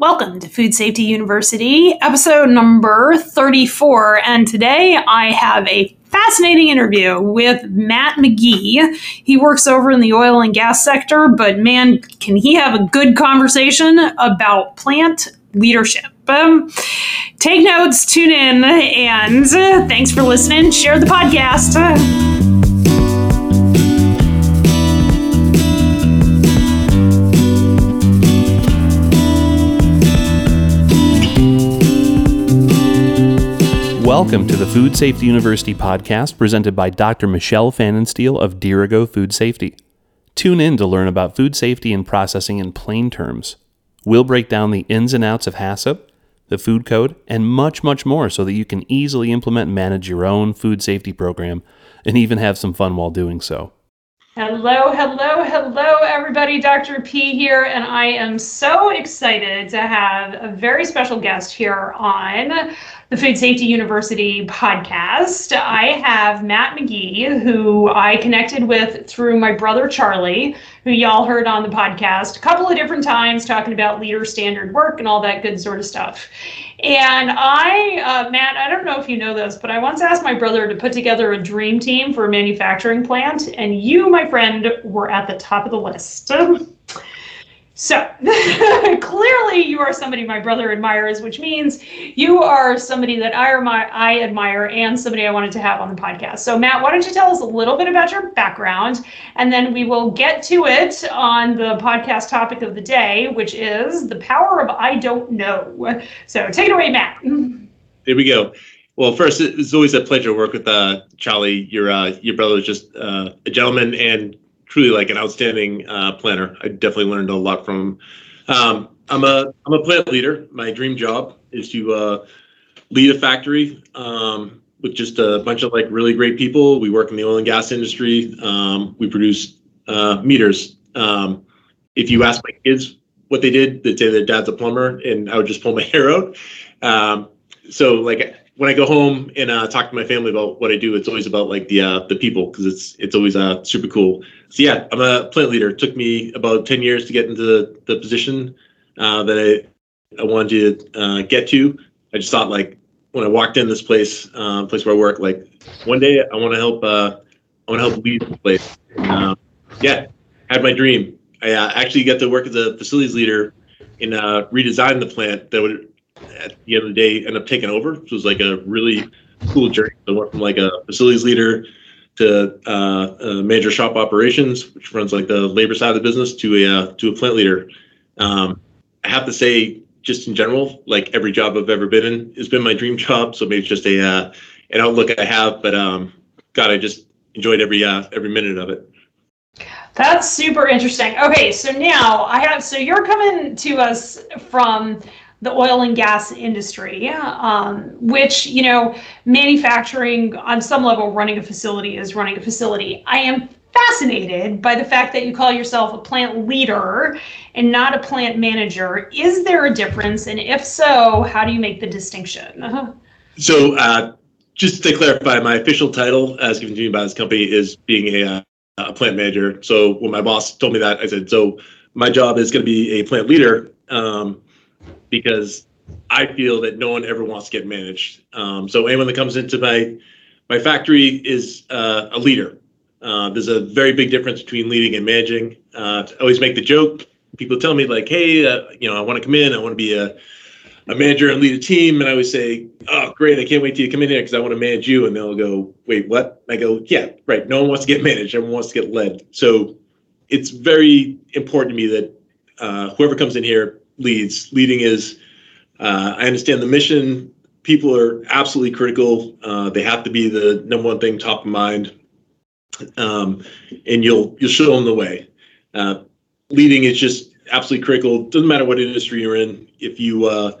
Welcome to Food Safety University, episode number 34. And today I have a fascinating interview with Matt McGee. He works over in the oil and gas sector, but man, can he have a good conversation about plant leadership. Um, take notes, tune in, and uh, thanks for listening. Share the podcast. Welcome to the Food Safety University podcast presented by Dr. Michelle Pfannenstiel of Dirigo Food Safety. Tune in to learn about food safety and processing in plain terms. We'll break down the ins and outs of HACCP, the food code, and much, much more so that you can easily implement and manage your own food safety program and even have some fun while doing so. Hello, hello, hello, everybody. Dr. P here, and I am so excited to have a very special guest here on the Food Safety University podcast. I have Matt McGee, who I connected with through my brother Charlie, who y'all heard on the podcast a couple of different times talking about leader standard work and all that good sort of stuff. And I, uh, Matt, I don't know if you know this, but I once asked my brother to put together a dream team for a manufacturing plant, and you, my friend, were at the top of the list. So clearly, you are somebody my brother admires, which means you are somebody that I admire, I admire and somebody I wanted to have on the podcast. So, Matt, why don't you tell us a little bit about your background, and then we will get to it on the podcast topic of the day, which is the power of I don't know. So, take it away, Matt. Here we go. Well, first, it's always a pleasure to work with uh, Charlie. Your uh, your brother is just uh, a gentleman and truly like an outstanding uh, planner. I definitely learned a lot from him. Um, I'm a I'm a plant leader. My dream job is to uh, lead a factory um, with just a bunch of like really great people. We work in the oil and gas industry. Um, we produce uh, meters. Um, if you ask my kids what they did, they'd say their dad's a plumber, and I would just pull my hair out. Um, so like when I go home and uh, talk to my family about what I do, it's always about like the uh, the people because it's it's always uh, super cool. So yeah, I'm a plant leader. It took me about ten years to get into the, the position uh, that I I wanted to uh, get to. I just thought like when I walked in this place, uh, place where I work, like one day I want to help. Uh, I want to help lead the place. Uh, yeah, had my dream. I uh, actually got to work as a facilities leader in uh, redesigning the plant that would at the end of the day end up taking over. It was like a really cool journey. I went from like a facilities leader to uh, uh, manager shop operations, which runs like the labor side of the business, to a uh, to a plant leader. Um, I have to say, just in general, like every job I've ever been in has been my dream job. So maybe it's just a uh, an outlook I have, but um, God, I just enjoyed every uh, every minute of it. That's super interesting. Okay, so now I have so you're coming to us from the oil and gas industry, um, which, you know, manufacturing on some level, running a facility is running a facility. I am fascinated by the fact that you call yourself a plant leader and not a plant manager. Is there a difference? And if so, how do you make the distinction? So, uh, just to clarify, my official title as given to me by this company is being a, uh, a plant manager. So, when my boss told me that, I said, So, my job is going to be a plant leader. Um, because I feel that no one ever wants to get managed. Um, so anyone that comes into my my factory is uh, a leader. Uh, there's a very big difference between leading and managing. Uh, I always make the joke. People tell me like, "Hey, uh, you know, I want to come in. I want to be a a manager and lead a team." And I always say, "Oh, great! I can't wait till you come in here because I want to manage you." And they'll go, "Wait, what?" I go, "Yeah, right. No one wants to get managed. Everyone wants to get led." So it's very important to me that uh, whoever comes in here leads. Leading is, uh, I understand the mission. People are absolutely critical. Uh, they have to be the number one thing top of mind, um, and you'll you'll show them the way. Uh, leading is just absolutely critical. Doesn't matter what industry you're in. If you uh,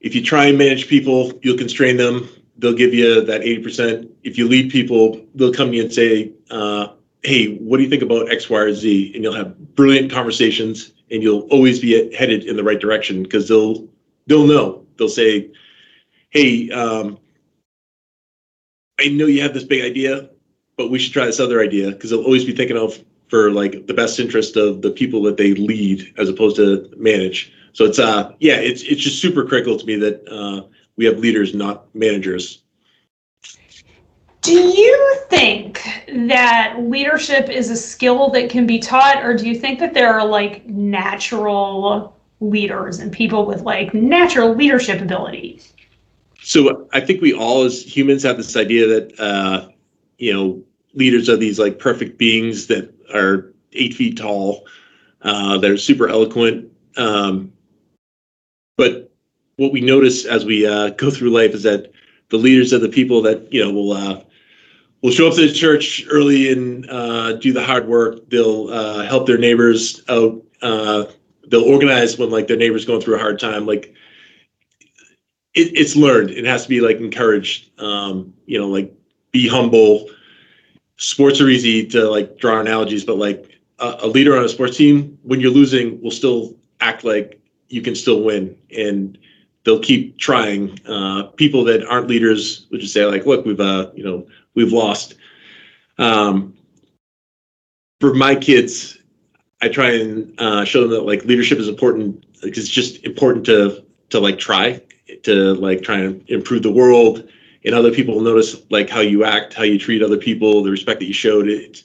if you try and manage people, you'll constrain them. They'll give you that 80%. If you lead people, they'll come to you and say, uh, hey, what do you think about X, Y, or Z? And you'll have brilliant conversations and you'll always be headed in the right direction because they'll they'll know they'll say hey um, i know you have this big idea but we should try this other idea because they'll always be thinking of for like the best interest of the people that they lead as opposed to manage So it's uh yeah, it's it's just super critical to me that uh, we have leaders, not managers. Do you think that leadership is a skill that can be taught, or do you think that there are like natural leaders and people with like natural leadership abilities? So I think we all as humans have this idea that uh, you know leaders are these like perfect beings that are eight feet tall, uh, that are super eloquent. Um, but what we notice as we uh, go through life is that the leaders are the people that you know will uh, will show up to the church early and uh, do the hard work. They'll uh, help their neighbors out. Uh, they'll organize when like their neighbors going through a hard time. Like it, it's learned. It has to be like encouraged. Um, you know, like be humble. Sports are easy to like draw analogies, but like a, a leader on a sports team, when you're losing, will still act like you can still win, and they'll keep trying. Uh, people that aren't leaders would just say like, "Look, we've uh, you know, we've lost." Um, for my kids, I try and uh, show them that like leadership is important because it's just important to to like try to like try and improve the world. And other people will notice like how you act how you treat other people the respect that you showed. It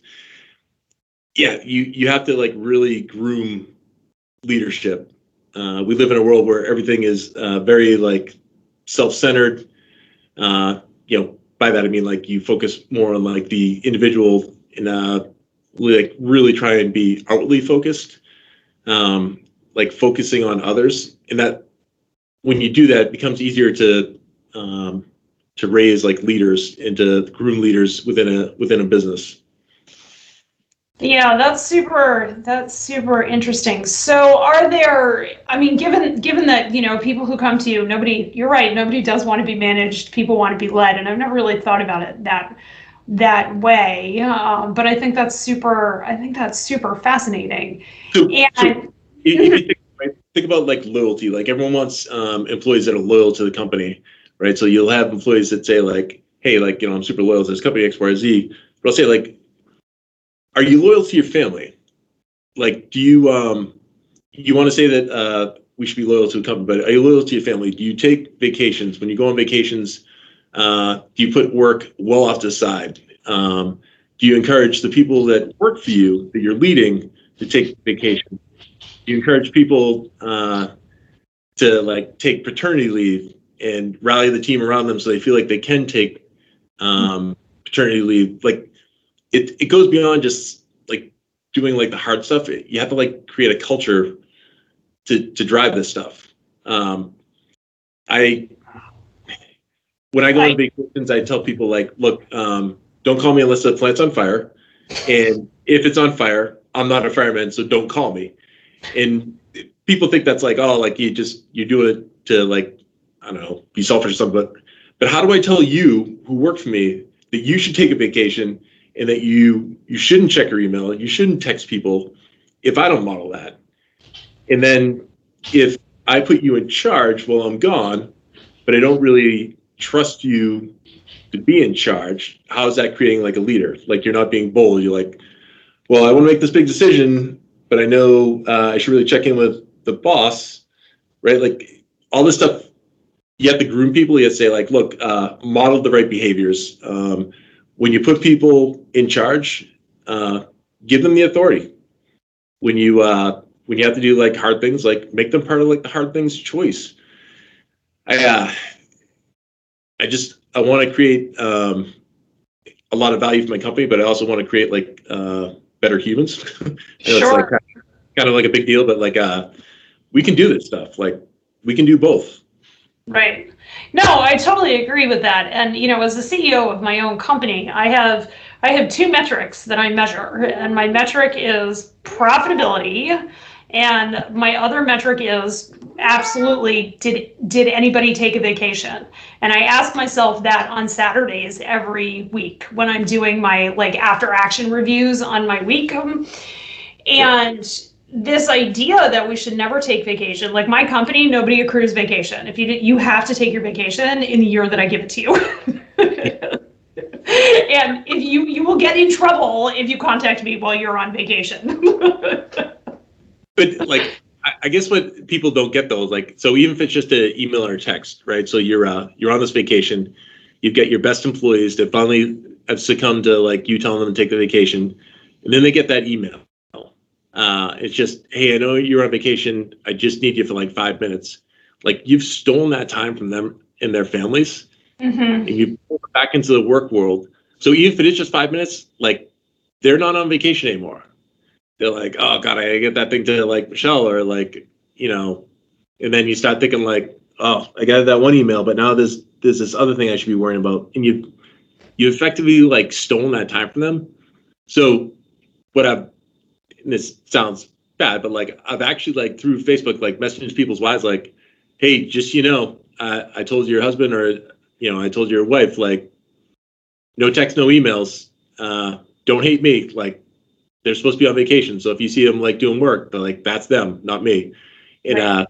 yeah you you have to like really groom leadership. Uh, we live in a world where everything is uh, very like self-centered. Uh, you know by that i mean like you focus more on like the individual and uh like really try and be outwardly focused um like focusing on others and that when you do that, it becomes easier to um, to raise like leaders and to groom leaders within a within a business. Yeah, that's super that's super interesting. So are there I mean given given that, you know, people who come to you, nobody you're right, nobody does want to be managed, people want to be led and I've never really thought about it that that way. Um, but I think that's super I think that's super fascinating. So, and so if you think think about like loyalty. Like everyone wants um, employees that are loyal to the company, right? So you'll have employees that say like, "Hey, like you know, I'm super loyal to this company X, Y, Z." But I'll say like, "Are you loyal to your family? Like, do you um, you want to say that uh, we should be loyal to a company, but are you loyal to your family? Do you take vacations? When you go on vacations, uh, do you put work well off to the side? Um, do you encourage the people that work for you that you're leading to take vacation? Do you encourage people uh, to like take paternity leave and rally the team around them so they feel like they can take um, paternity leave. Like it, it goes beyond just like doing like the hard stuff. You have to like create a culture to to drive this stuff. Um, I when I go on vacations, I tell people like, look, um, don't call me unless the plant's on fire, and if it's on fire, I'm not a fireman, so don't call me and people think that's like oh like you just you do it to like i don't know be selfish or something but but how do i tell you who work for me that you should take a vacation and that you you shouldn't check your email you shouldn't text people if i don't model that and then if i put you in charge while i'm gone but i don't really trust you to be in charge how is that creating like a leader like you're not being bold you're like well i want to make this big decision but I know uh, I should really check in with the boss, right? Like all this stuff, you have to groom people. You have to say like, look, uh, model the right behaviors. Um, when you put people in charge, uh, give them the authority. When you uh, when you have to do like hard things, like make them part of like the hard things choice. I uh, I just I want to create um, a lot of value for my company, but I also want to create like uh, better humans. sure. It's like kind of like a big deal, but like uh, we can do this stuff. Like we can do both. Right. No, I totally agree with that. And you know, as the CEO of my own company, I have I have two metrics that I measure, and my metric is profitability, and my other metric is absolutely did did anybody take a vacation? And I ask myself that on Saturdays every week when I'm doing my like after action reviews on my week. And this idea that we should never take vacation like my company nobody accrues vacation if you you have to take your vacation in the year that i give it to you and if you you will get in trouble if you contact me while you're on vacation but like I, guess what people don't get though is like, so even if it's just an email or a text, right? So you're uh, you're on this vacation, you've got your best employees that finally have succumbed to like you telling them to take the vacation, and then they get that email. Uh, it's just, hey, I know you're on vacation. I just need you for like five minutes. Like you've stolen that time from them and their families, hmm and you back into the work world. So even if it is just five minutes, like they're not on vacation anymore. They're like, oh god, I gotta get that thing to like Michelle or like, you know, and then you start thinking like, oh, I got that one email, but now there's there's this other thing I should be worrying about, and you you effectively like stolen that time from them. So what I've this sounds bad, but like I've actually like through Facebook like messaged people's wives like, hey, just you know, I, I told your husband or you know I told your wife like, no text, no emails. Uh, don't hate me. Like they're supposed to be on vacation, so if you see them like doing work, they're like that's them, not me. And Right. uh,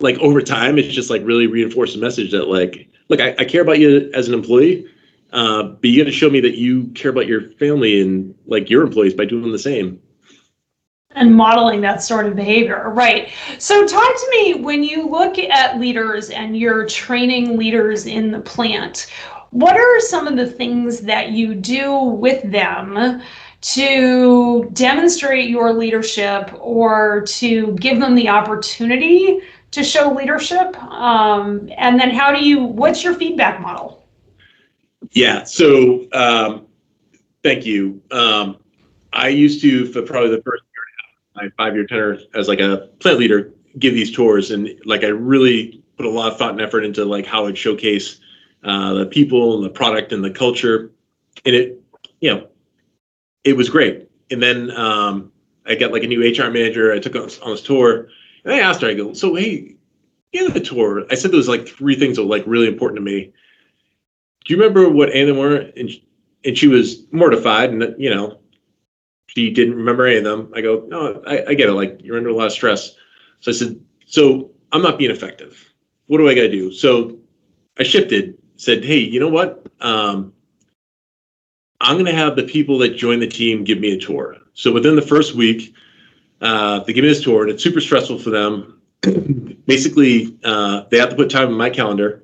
like over time, it's just like really reinforced the message that like, look, I, I care about you as an employee, uh, but you got to show me that you care about your family and like your employees by doing the same. And modeling that sort of behavior right so talk to me when you look at leaders and you're training leaders in the plant what are some of the things that you do with them to demonstrate your leadership or to give them the opportunity to show leadership um, and then how do you what's your feedback model Yeah. So, um, thank you. Um, I used to, for probably the first year my five-year tenure as like a plant leader, give these tours, and like I really put a lot of thought and effort into like how I'd showcase uh, the people and the product and the culture, and it, you know, it was great. And then um, I got like a new HR manager. I took on, on this tour, and I asked her, I go, so hey, in the tour, I said there was like three things that were like really important to me do you remember what any were? And, and she was mortified and, you know, she didn't remember any of them. I go, no, I, I get it. Like you're under a lot of stress. So I said, so I'm not being effective. What do I got to do? So I shifted, said, hey, you know what? Um, I'm going to have the people that join the team give me a tour. So within the first week, uh, they give me this tour and it's super stressful for them. Basically, uh, they have to put time in my calendar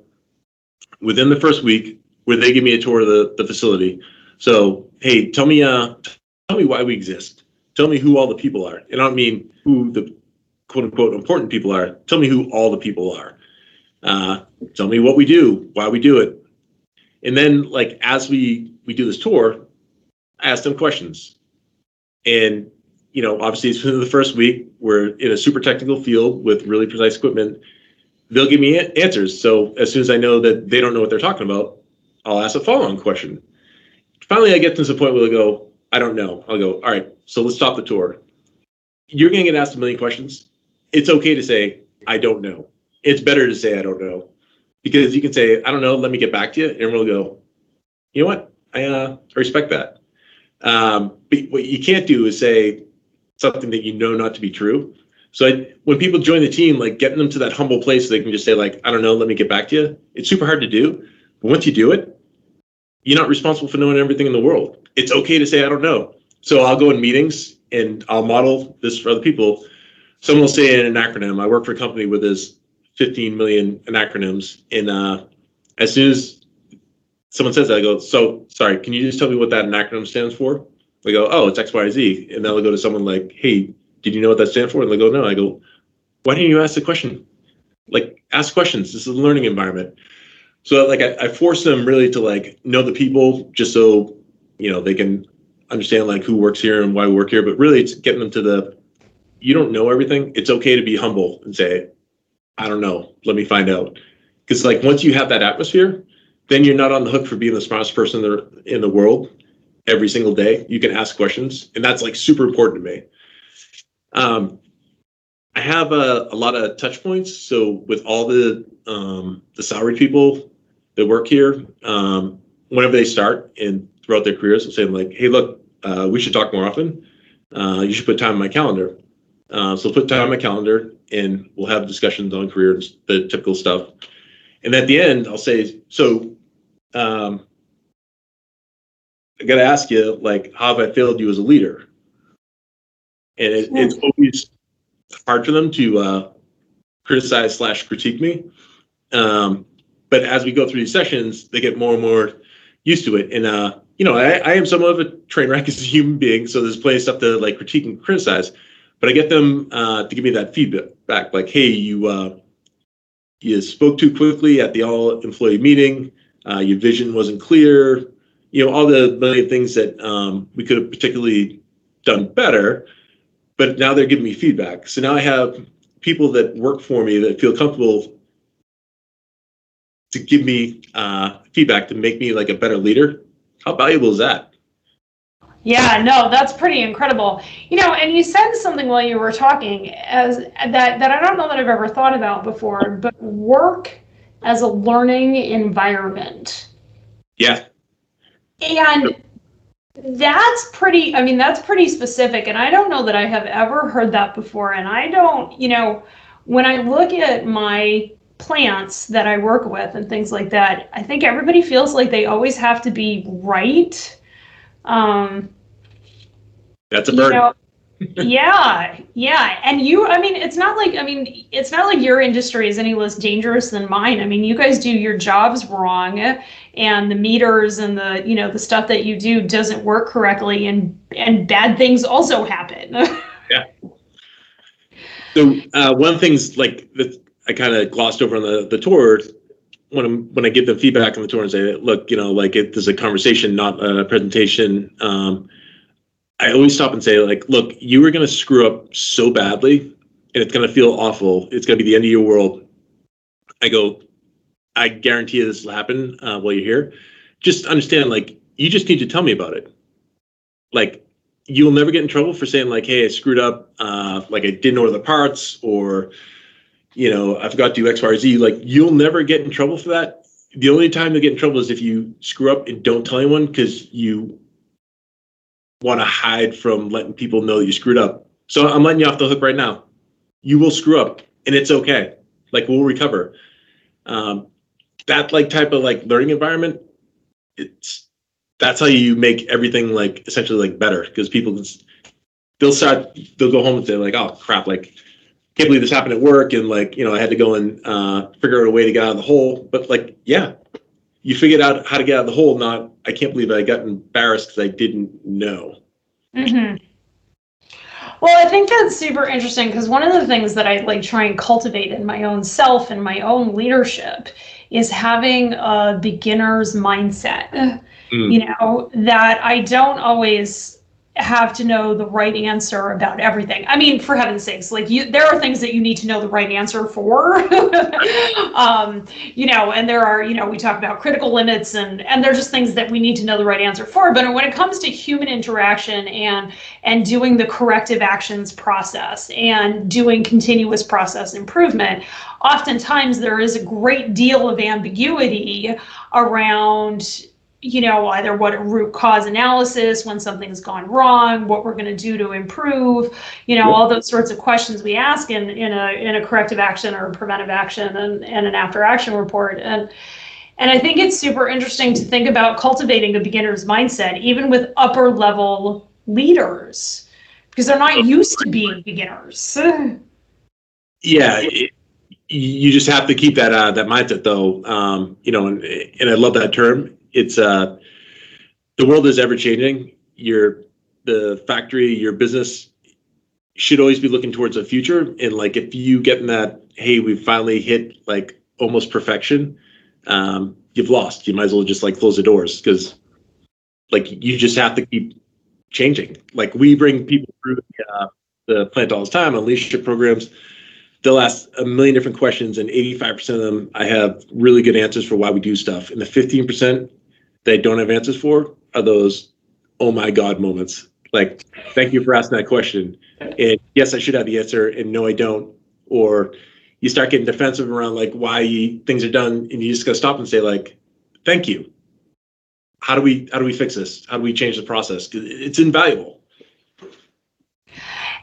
within the first week where they give me a tour of the, the facility. So, hey, tell me, uh, tell me why we exist. Tell me who all the people are. And I don't mean who the quote unquote important people are. Tell me who all the people are. Uh, tell me what we do, why we do it. And then, like as we we do this tour, I ask them questions. And you know, obviously, it's the first week. We're in a super technical field with really precise equipment they'll give me a- answers. So as soon as I know that they don't know what they're talking about, I'll ask a follow-on question. Finally, I get to the point where they go, I don't know. I'll go, all right, so let's stop the tour. You're going to get asked a million questions. It's okay to say, I don't know. It's better to say, I don't know. Because you can say, I don't know, let me get back to you. And we'll go, you know what? I uh, respect that. Um, but what you can't do is say something that you know not to be true. So I, when people join the team, like getting them to that humble place, so they can just say like, I don't know, let me get back to you. It's super hard to do, but once you do it, you're not responsible for knowing everything in the world. It's okay to say I don't know. So I'll go in meetings and I'll model this for other people. Someone will say an acronym. I work for a company with this 15 million acronyms, and uh, as soon as someone says that, I go, "So sorry, can you just tell me what that acronym stands for?" They go, "Oh, it's X, Y, Z," and then I'll go to someone like, "Hey, did you know what that stands for? And they go, no. I go, why didn't you ask the question? Like, ask questions. This is a learning environment. So, like, I, I force them really to like know the people, just so you know they can understand like who works here and why we work here. But really, it's getting them to the you don't know everything. It's okay to be humble and say, I don't know. Let me find out. Because like once you have that atmosphere, then you're not on the hook for being the smartest person in the, in the world every single day. You can ask questions, and that's like super important to me. Um, I have a, a lot of touch points. So with all the um, the salaried people that work here, um, whenever they start and throughout their careers, I'm saying like, hey, look, uh, we should talk more often. Uh, you should put time in my calendar. Uh, so put time on my calendar, and we'll have discussions on careers, the typical stuff. And at the end, I'll say, so um, I got to ask you, like, how have I failed you as a leader? And it, it's always hard for them to uh, criticize slash critique me. Um, but as we go through these sessions, they get more and more used to it. And uh, you know, I, I am somewhat of a train wreck as a human being, so there's plenty of stuff to like critique and criticize. But I get them uh, to give me that feedback, like, "Hey, you uh, you spoke too quickly at the all employee meeting. Uh, your vision wasn't clear. You know, all the million things that um, we could have particularly done better." But now they're giving me feedback. So now I have people that work for me that feel comfortable to give me uh, feedback to make me like a better leader. How valuable is that? Yeah, no, that's pretty incredible. You know, and you said something while you were talking as that that I don't know that I've ever thought about before, but work as a learning environment. Yeah. And that's pretty I mean, that's pretty specific and I don't know that I have ever heard that before and I don't, you know, when I look at my plants that I work with and things like that, I think everybody feels like they always have to be right um, That's a burden. You know, yeah, yeah. And you, I mean, it's not like, I mean, it's not like your industry is any less dangerous than mine. I mean, you guys do your jobs wrong and the meters and the, you know, the stuff that you do doesn't work correctly and, and bad things also happen. yeah. So uh, one of things like that I kind of glossed over on the, the tour when I'm, when I give them feedback on the tour and say, look, you know, like it, there's a conversation, not a presentation. Um, I always stop and say, like, look, you were going to screw up so badly, and it's going to feel awful. It's going to be the end of your world. I go, I guarantee you this will happen uh, while you're here. Just understand, like, you just need to tell me about it. Like, you'll never get in trouble for saying, like, hey, I screwed up. Uh, like, I didn't order the parts, or you know, I forgot to do X, Y, or Z. Like you'll never get in trouble for that. The only time you'll get in trouble is if you screw up and don't tell anyone because you want to hide from letting people know you screwed up. So I'm letting you off the hook right now. You will screw up and it's okay. Like we'll recover. Um, that like type of like learning environment, it's that's how you make everything like essentially like better because people they'll start they'll go home and say like oh crap like can't believe this happened at work and like you know i had to go and uh, figure out a way to get out of the hole but like yeah you figured out how to get out of the hole not i can't believe i got embarrassed because i didn't know mm-hmm. well i think that's super interesting because one of the things that i like try and cultivate in my own self and my own leadership is having a beginner's mindset mm. you know that i don't always have to know the right answer about everything. I mean, for heaven's sakes, like you, there are things that you need to know the right answer for. um, you know, and there are, you know, we talk about critical limits and and they're just things that we need to know the right answer for. But when it comes to human interaction and and doing the corrective actions process and doing continuous process improvement, oftentimes there is a great deal of ambiguity around you know, either what a root cause analysis, when something's gone wrong, what we're going to do to improve, you know, all those sorts of questions we ask in, in a in a corrective action or preventive action and, and an after action report. And and I think it's super interesting to think about cultivating a beginner's mindset, even with upper level leaders, because they're not used to being beginners. yeah. It, you just have to keep that uh, that mindset though um, you know and, and i love that term it's uh the world is ever changing. Your the factory, your business should always be looking towards the future. And like if you get in that, hey, we finally hit like almost perfection, um, you've lost. You might as well just like close the doors because like you just have to keep changing. Like we bring people through the, uh, the plant all the time on leadership programs. They'll ask a million different questions, and 85% of them I have really good answers for why we do stuff. And the 15% they don't have answers for are those oh my god moments. Like thank you for asking that question. And yes i should have the answer and no i don't. Or you start getting defensive around like why things are done and you just gotta stop and say like thank you. How do we how do we fix this? How do we change the process? It's invaluable.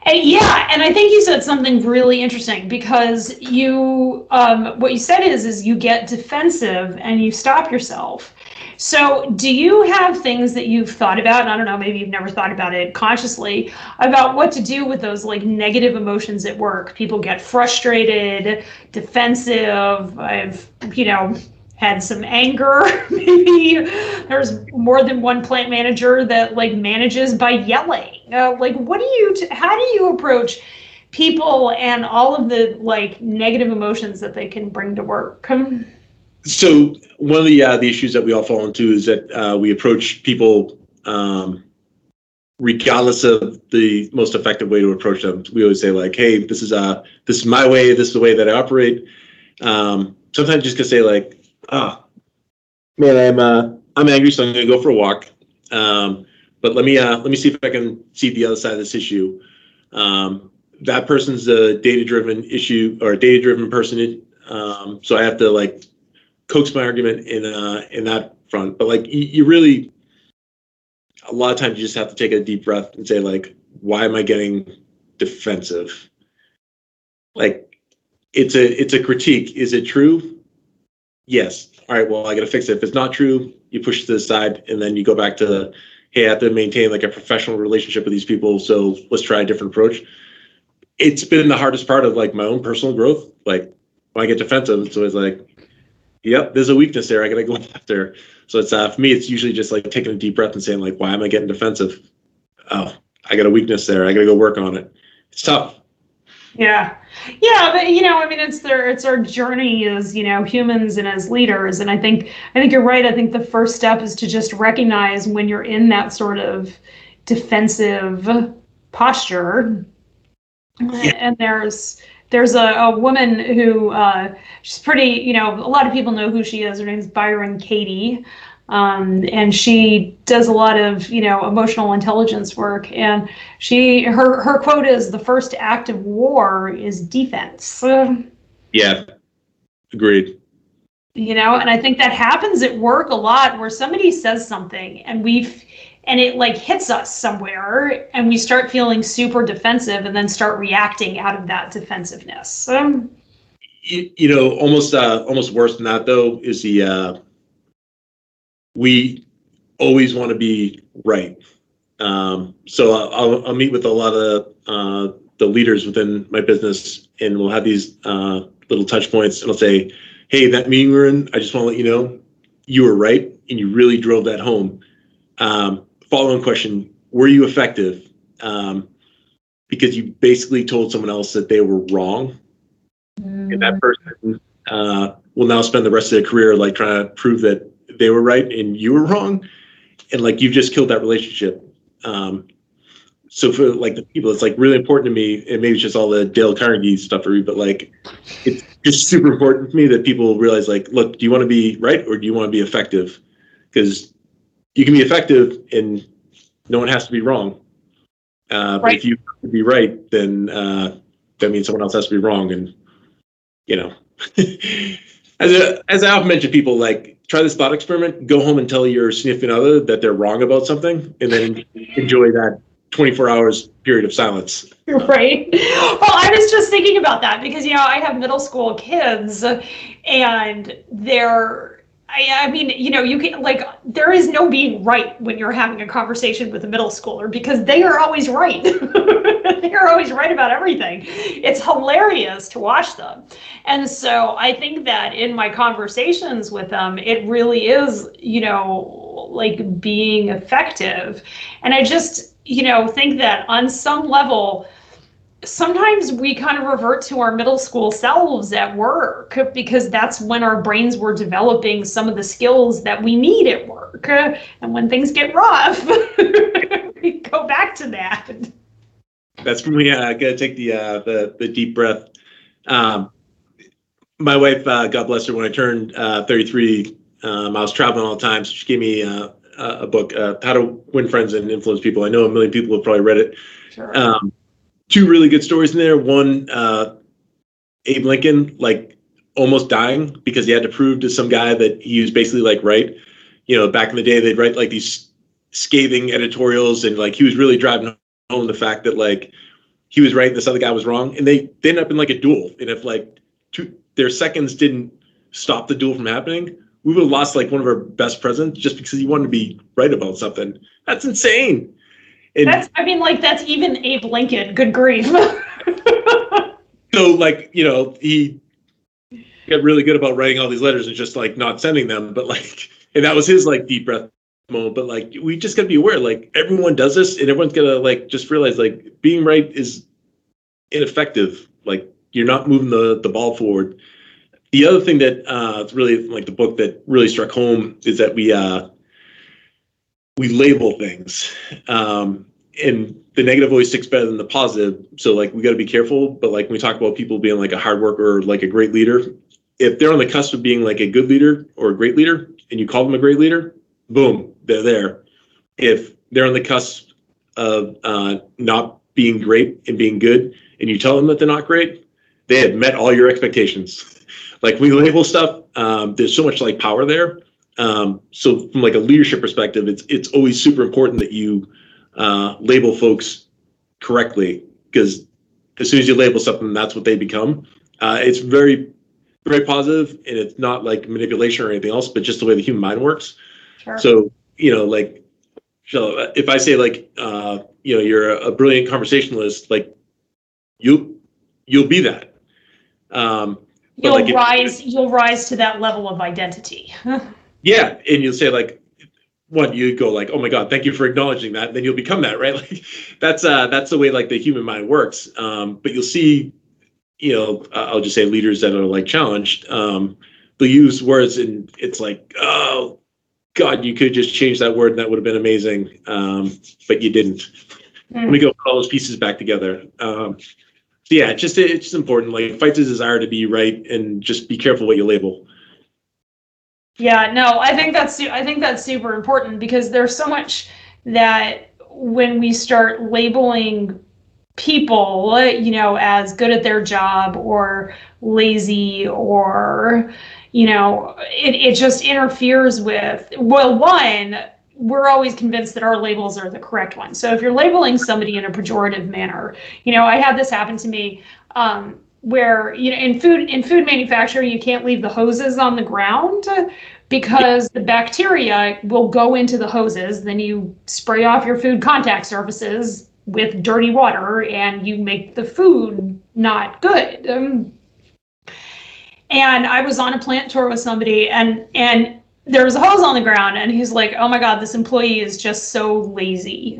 And yeah, and I think you said something really interesting because you, um, what you said is, is you get defensive and you stop yourself So, do you have things that you've thought about? And I don't know, maybe you've never thought about it consciously about what to do with those like negative emotions at work. People get frustrated, defensive. I've, you know, had some anger. Maybe there's more than one plant manager that like manages by yelling. Uh, like, what do you? T- how do you approach people and all of the like negative emotions that they can bring to work? So one of the uh, the issues that we all fall into is that uh, we approach people um, regardless of the most effective way to approach them. We always say like, "Hey, this is uh this is my way. This is the way that I operate." Um, sometimes just gonna say like, "Ah, oh, man, I'm uh I'm angry, so I'm gonna go for a walk." Um, but let me uh let me see if I can see the other side of this issue. Um, that person's a data driven issue or a data driven person. Um, so I have to like coax my argument in uh in that front. But like you, you really a lot of times you just have to take a deep breath and say like, why am I getting defensive? Like it's a it's a critique. Is it true? Yes. All right, well, I gotta fix it. If it's not true, you push it to the side and then you go back to hey, I have to maintain like a professional relationship with these people. So let's try a different approach. It's been the hardest part of like my own personal growth. Like when I get defensive, it's always like, yep, there's a weakness there. I gotta go after. So it's uh, for me, it's usually just like taking a deep breath and saying like, why am I getting defensive? Oh, I got a weakness there. I gotta go work on it. It's tough. Yeah, yeah, but you know, I mean, it's their it's our journey as you know humans and as leaders, and I think I think you're right. I think the first step is to just recognize when you're in that sort of defensive posture, yeah. and there's there's a, a woman who uh, she's pretty, you know, a lot of people know who she is. Her name's Byron Katie. Um, and she does a lot of, you know, emotional intelligence work. And she, her, her quote is, "The first act of war is defense." Yeah, agreed. You know, and I think that happens at work a lot, where somebody says something, and we've and it like hits us somewhere and we start feeling super defensive and then start reacting out of that defensiveness. Um, you, you, know almost uh almost worse than that though is the uh we always want to be right. Um so I'll, I'll meet with a lot of uh the leaders within my business and we'll have these uh little touch points and i'll say hey that meeting we're in i just want to let you know you were right and you really drove that home. Um, following question. Were you effective? Um, because you basically told someone else that they were wrong. Mm. and that person uh, will now spend the rest of their career like trying to prove that they were right and you were wrong. And like you've just killed that relationship. Um, so for like the people it's like really important to me and maybe it's just all the dale carnegie stuff for me but like it's just super important to me that people realize like look do you want to be right or do you want to be effective? Because you can be effective and no one has to be wrong. Uh, but if you have to be right, then uh, that means someone else has to be wrong. And you know, as a, as I often mention, people like try this thought experiment. Go home and tell your significant other that they're wrong about something, and then enjoy that 24 hours period of silence. Right. Well, I was just thinking about that because you know I have middle school kids, and they're I, I mean, you know, you can like there is no being right when you're having a conversation with a middle schooler because they are always right. they are always right about everything. It's hilarious to watch them. And so I think that in my conversations with them, it really is, you know, like being effective. And I just, you know, think that on some level, sometimes we kind of revert to our middle school selves at work because that's when our brains were developing some of the skills that we need at work. And when things get rough, we go back to that. That's when we uh, gotta take the uh, the the deep breath. Um, my wife, uh, God bless her, when I turned uh, 33, um, I was traveling all the time. So she gave me uh, a book, uh, How to Win Friends and Influence People. I know a million people have probably read it. Sure. Um, two really good stories in there. One, uh, Abe Lincoln, like almost dying because he had to prove to some guy that he was basically like right. You know, back in the day, they'd write like these scathing editorials, and like he was really driving home the fact that like he was right and this other guy was wrong, and they, they end up in like a duel. And if like two their seconds didn't stop the duel from happening, we would have lost like one of our best presidents just because he wanted to be right about something. That's insane. And that's, I mean, like that's even Abe Lincoln. Good grief. so, like, you know, he got really good about writing all these letters and just like not sending them, but like, and that was his like deep breath moment. But like, we just got to be aware, like, everyone does this, and everyone's gonna like just realize like being right is ineffective. Like, you're not moving the the ball forward. The other thing that uh, it's really like the book that really struck home is that we uh, we label things, um, and the negative always sticks better than the positive. So like we got to be careful. But like when we talk about people being like a hard worker or like a great leader, if they're on the cusp of being like a good leader or a great leader, and you call them a great leader, boom, they're there. If they're on the cusp of uh, not being great and being good, and you tell them that they're not great, they have met all your expectations. like we label stuff, um, there's so much like power there. Um, so from like a leadership perspective, it's it's always super important that you uh, label folks correctly because as soon as you label something, that's what they become. Uh, it's very very positive, and it's not like manipulation or anything else, but just the way the human mind works. Sure. So you know, like, so if I say like, uh, you know, you're a, a brilliant conversationalist, like you you'll be that. Um, you'll like rise. If, you'll rise to that level of identity. yeah, and you'll say like, one, you go like, oh my god, thank you for acknowledging that. And then you'll become that, right? Like, that's uh, that's the way like the human mind works. Um, but you'll see, you know, I'll just say leaders that are like challenged. Um, they'll use words and it's like, oh God, you could just change that word and that would have been amazing. Um, but you didn't. Mm. Let me go put all those pieces back together. Um, so yeah, it's just it's just important. Like fight the desire to be right and just be careful what you label. Yeah, no, I think that's I think that's super important because there's so much that when we start labeling people, you know, as good at their job or lazy or you know, it, it just interferes with well, one, we're always convinced that our labels are the correct ones. So if you're labeling somebody in a pejorative manner, you know, I had this happen to me um, where you know in food in food manufacturing you can't leave the hoses on the ground because the bacteria will go into the hoses. Then you spray off your food contact surfaces with dirty water and you make the food not good. Um, and I was on a plant tour with somebody and and there was a hose on the ground and he's like oh my god this employee is just so lazy.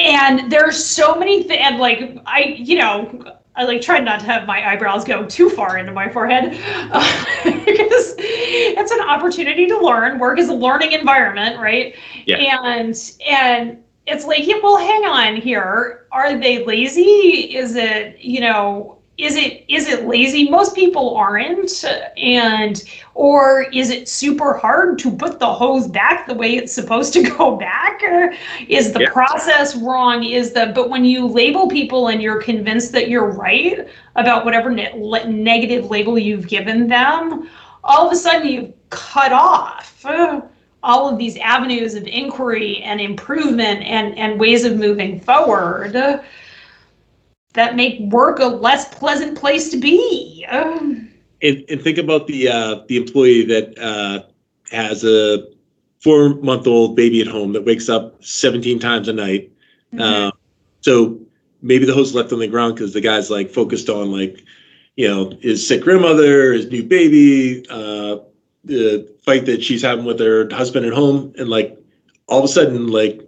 And there's so many things and like i you know I like tried not to have my eyebrows go too far into my forehead uh, because it's an opportunity to learn. Work is a learning environment, right? Yeah. And and it's like, yeah, well, hang on here. Are they lazy? Is it, you know, is it is it lazy? Most people aren't and or is it super hard to put the hose back the way it's supposed to go back? Is the yeah. process wrong? Is the but when you label people and you're convinced that you're right about whatever ne- negative label you've given them all of a sudden you've cut off uh, all of these avenues of inquiry and improvement and and ways of moving forward that make work a less pleasant place to be. Um, and, and think about the uh, the employee that uh, has a four month old baby at home that wakes up 17 times a night. Mm-hmm. Uh, so maybe the hose left on the ground because the guy's like focused on like, you know, his sick grandmother, his new baby, uh, the fight that she's having with her husband at home, and like all of a sudden, like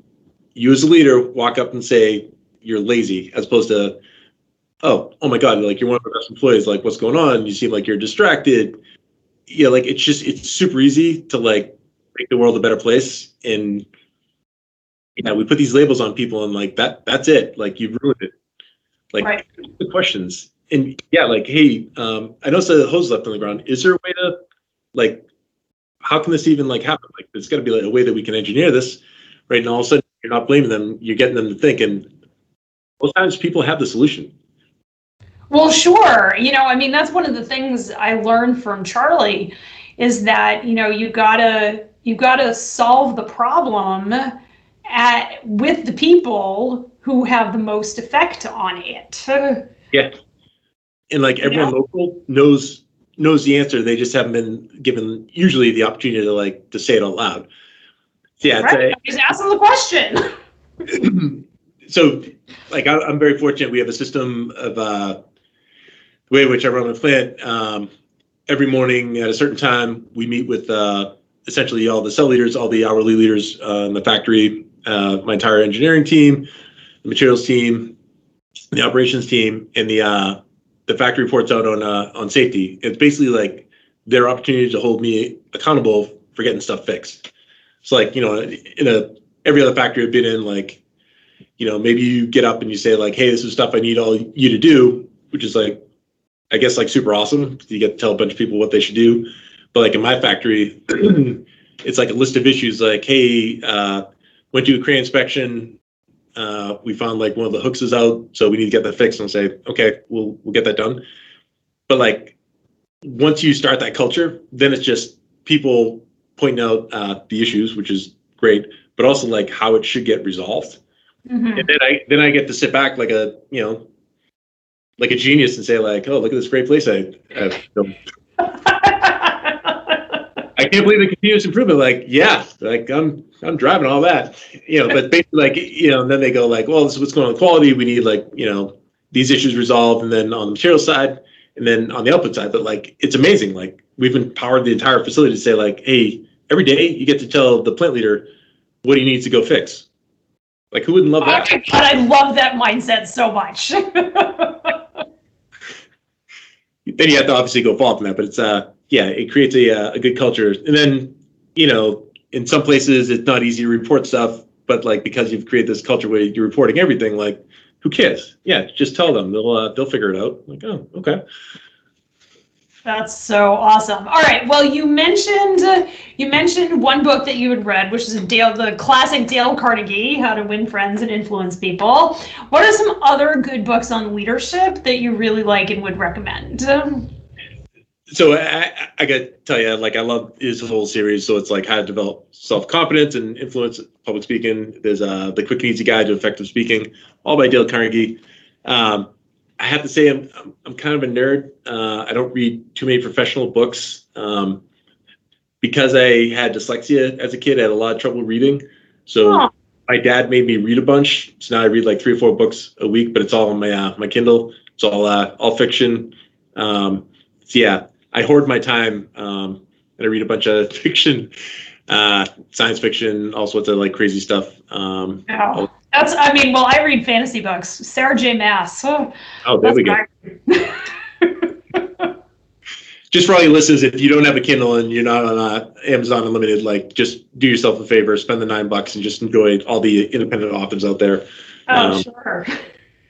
you as a leader walk up and say you're lazy, as opposed to oh, oh my God, like you're one of our best employees. Like, what's going on? You seem like you're distracted. Yeah, like it's just it's super easy to like make the world a better place. And yeah, we put these labels on people, and like that that's it. Like you've ruined it. Like right. the questions. And yeah, like, hey, um, I noticed the hose left on the ground. Is there a way to like how can this even like happen? Like there's gotta be like a way that we can engineer this, right? And all of a sudden you're not blaming them, you're getting them to think. And most times people have the solution. Well, sure. You know, I mean, that's one of the things I learned from Charlie is that, you know, you gotta you gotta solve the problem at with the people who have the most effect on it. Yeah. And like everyone you know? local knows knows the answer. They just haven't been given usually the opportunity to like to say it out loud. Yeah, Right? Just ask them the question. so like I, I'm very fortunate. We have a system of uh, the way in which I run my plant. Um, every morning at a certain time, we meet with uh, essentially all the cell leaders, all the hourly leaders uh, in the factory, uh, my entire engineering team, the materials team, the operations team, and the uh, the factory reports out on uh, on safety. It's basically like their opportunity to hold me accountable for getting stuff fixed. It's like you know, in a every other factory I've been in, like you know, maybe you get up and you say like, hey, this is stuff I need all you to do, which is like, I guess like super awesome. You get to tell a bunch of people what they should do. But like in my factory, it's like a list of issues like, hey, uh, went to a crane inspection. Uh, we found like one of the hooks is out, so we need to get that fixed and say, okay, we'll we'll get that done. But like once you start that culture, then it's just people pointing out uh, the issues, which is great, but also like how it should get resolved. Mhm. And then I then I get to sit back like a you know like a genius and say like, oh look at this great place I have built. I can't believe the continuous improvement. Like, yeah, like I'm I'm driving all that, you know. But basically, like you know, and then they go like, well, this is what's going on with quality. We need like you know these issues resolved, and then on the material side, and then on the output side. But like, it's amazing. Like we've empowered the entire facility to say like, hey, every day you get to tell the plant leader what he needs to go fix. Like, who wouldn't love Oh that? my God, I love that mindset so much. then you have to obviously go up on that. But it's uh yeah, it creates a uh, a good culture. And then you know, in some places it's not easy to report stuff, but like because you've created this culture where you're reporting everything, like who cares? Yeah, just tell them. They'll uh, they'll figure it out. Like oh okay. That's so awesome. All right. Well, you mentioned you mentioned one book that you had read, which is Dale, the classic Dale Carnegie, How to Win Friends and Influence People. What are some other good books on leadership that you really like and would recommend? So I, I, I got to tell you, like I love his whole series. So it's like how to develop self confidence and influence public speaking. There's uh the quick and easy guide to effective speaking, all by Dale Carnegie. Um, I have to say I'm I'm, I'm kind of a nerd. Uh, I don't read too many professional books um, because I had dyslexia as a kid. I had a lot of trouble reading. So Huh. my dad made me read a bunch. So now I read like three or four books a week, but it's all on my uh, my Kindle. It's all uh, all fiction. Um, so yeah, I hoard my time um, and I read a bunch of fiction, uh, science fiction, all sorts of like crazy stuff. Um, Oh, that's. I mean, well, I read fantasy books. Sarah J. Maas. Oh, oh, there we go. just for all your listeners, if you don't have a Kindle and you're not on uh, Amazon Unlimited, like just do yourself a favor, spend the nine bucks and just enjoy all the independent authors out there. Oh, Um, sure.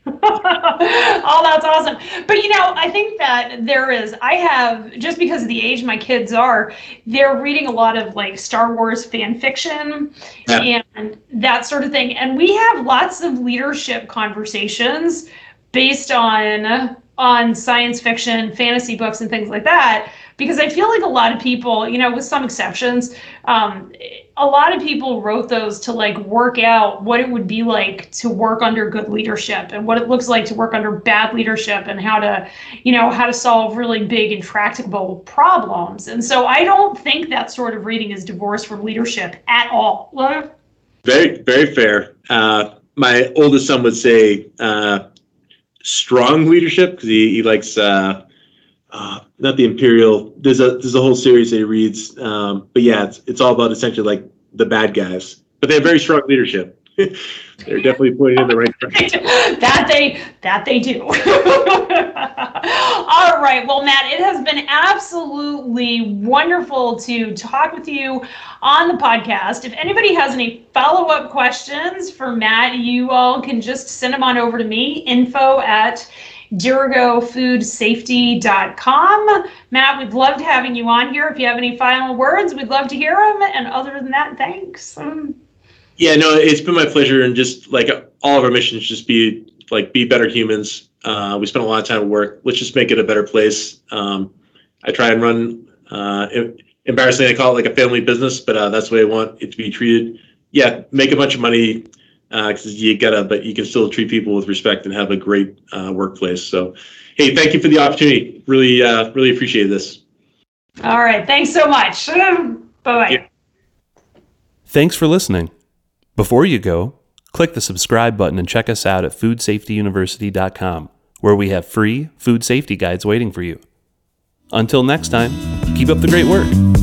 oh, that's awesome. But you know, I think that there is, I have, just because of the age my kids are, they're reading a lot of like Star Wars fan fiction and that sort of thing. And we have lots of leadership conversations based on on science fiction, fantasy books, and things like that. Because I feel like a lot of people, you know, with some exceptions, um, a lot of people wrote those to like work out what it would be like to work under good leadership and what it looks like to work under bad leadership and how to, you know, how to solve really big intractable problems. And so I don't think that sort of reading is divorced from leadership at all. Very, very fair. Uh, my oldest son would say uh, strong leadership because he, he likes uh, uh, not the imperial. There's a there's a whole series that he reads, um, but yeah, it's it's all about essentially like the bad guys, but they have very strong leadership. They're definitely pointing in the right direction. that they that they do. All right. Well, Matt, it has been absolutely wonderful to talk with you on the podcast. If anybody has any follow-up questions for Matt, you all can just send them on over to me, info at dirigofoodsafety.com. Matt, we'd loved having you on here. If you have any final words, we'd love to hear them. And other than that, thanks. Yeah, no, it's been my pleasure, and just like all of our missions, just be like be better humans. Uh, we spend a lot of time at work. Let's just make it a better place. Um, I try and run. Uh, embarrassingly, I call it like a family business, but uh, that's the way I want it to be treated. Yeah, make a bunch of money because you gotta, but you can still treat people with respect and have a great uh, workplace. So, hey, thank you for the opportunity. Really, uh, really appreciate this. All right. Thanks so much. Bye bye. Yeah. Thanks for listening. Before you go, click the subscribe button and check us out at foodsafetyuniversity.com, where we have free food safety guides waiting for you. Until next time, keep up the great work.